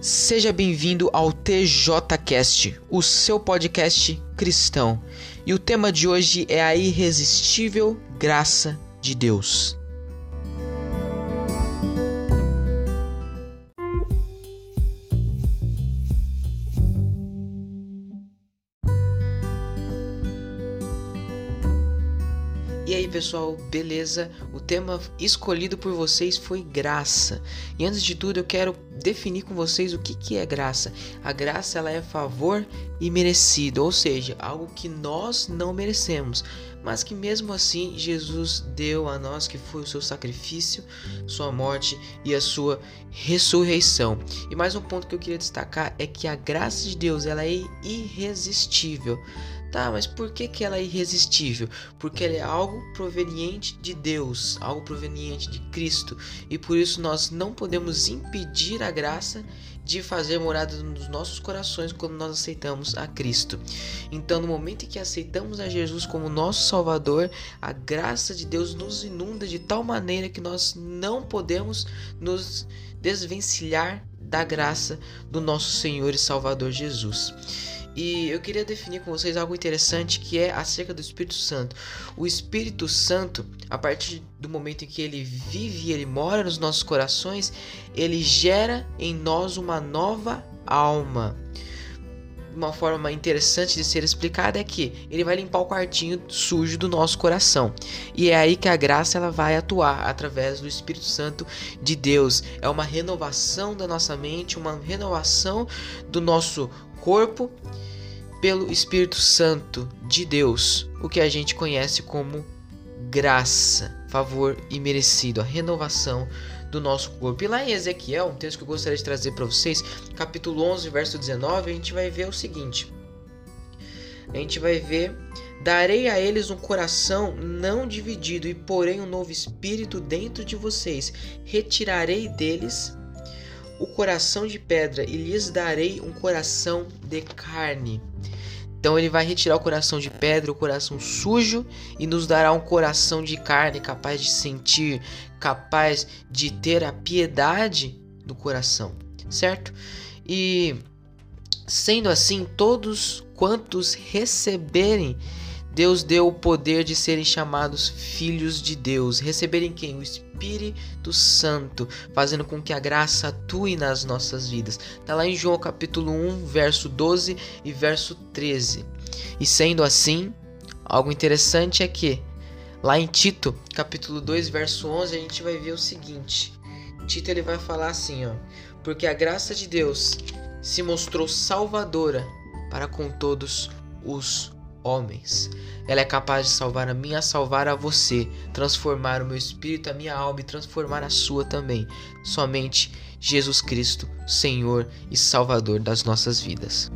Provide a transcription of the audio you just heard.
Seja bem-vindo ao TJCast, o seu podcast cristão. E o tema de hoje é a irresistível graça de Deus. E aí pessoal, beleza? O tema escolhido por vocês foi graça. E antes de tudo eu quero definir com vocês o que, que é graça. A graça ela é favor e merecido, ou seja, algo que nós não merecemos, mas que mesmo assim Jesus deu a nós, que foi o seu sacrifício, sua morte e a sua ressurreição. E mais um ponto que eu queria destacar é que a graça de Deus ela é irresistível. Tá, mas por que, que ela é irresistível? Porque ela é algo proveniente de Deus, algo proveniente de Cristo, e por isso nós não podemos impedir a graça de fazer morada nos nossos corações quando nós aceitamos a Cristo. Então, no momento em que aceitamos a Jesus como nosso Salvador, a graça de Deus nos inunda de tal maneira que nós não podemos nos desvencilhar da graça do nosso Senhor e Salvador Jesus. E eu queria definir com vocês algo interessante que é acerca do Espírito Santo. O Espírito Santo, a partir do momento em que ele vive, ele mora nos nossos corações, ele gera em nós uma nova alma. Uma forma interessante de ser explicada é que ele vai limpar o quartinho sujo do nosso coração. E é aí que a graça ela vai atuar através do Espírito Santo de Deus. É uma renovação da nossa mente, uma renovação do nosso corpo pelo Espírito Santo de Deus, o que a gente conhece como graça, favor e merecido, a renovação do nosso corpo. E lá em Ezequiel, um texto que eu gostaria de trazer para vocês, capítulo 11, verso 19, a gente vai ver o seguinte: a gente vai ver. Darei a eles um coração não dividido, e porém um novo espírito dentro de vocês. Retirarei deles o coração de pedra e lhes darei um coração de carne. Então ele vai retirar o coração de pedra, o coração sujo, e nos dará um coração de carne, capaz de sentir, capaz de ter a piedade do coração, certo? E sendo assim, todos quantos receberem Deus deu o poder de serem chamados filhos de Deus, receberem quem? O Espírito Santo, fazendo com que a graça atue nas nossas vidas. Está lá em João capítulo 1, verso 12 e verso 13. E sendo assim, algo interessante é que lá em Tito, capítulo 2, verso 11, a gente vai ver o seguinte. Tito ele vai falar assim, ó: "Porque a graça de Deus se mostrou salvadora para com todos os homens. Ela é capaz de salvar a mim, a salvar a você, transformar o meu espírito, a minha alma e transformar a sua também. Somente Jesus Cristo, Senhor e Salvador das nossas vidas.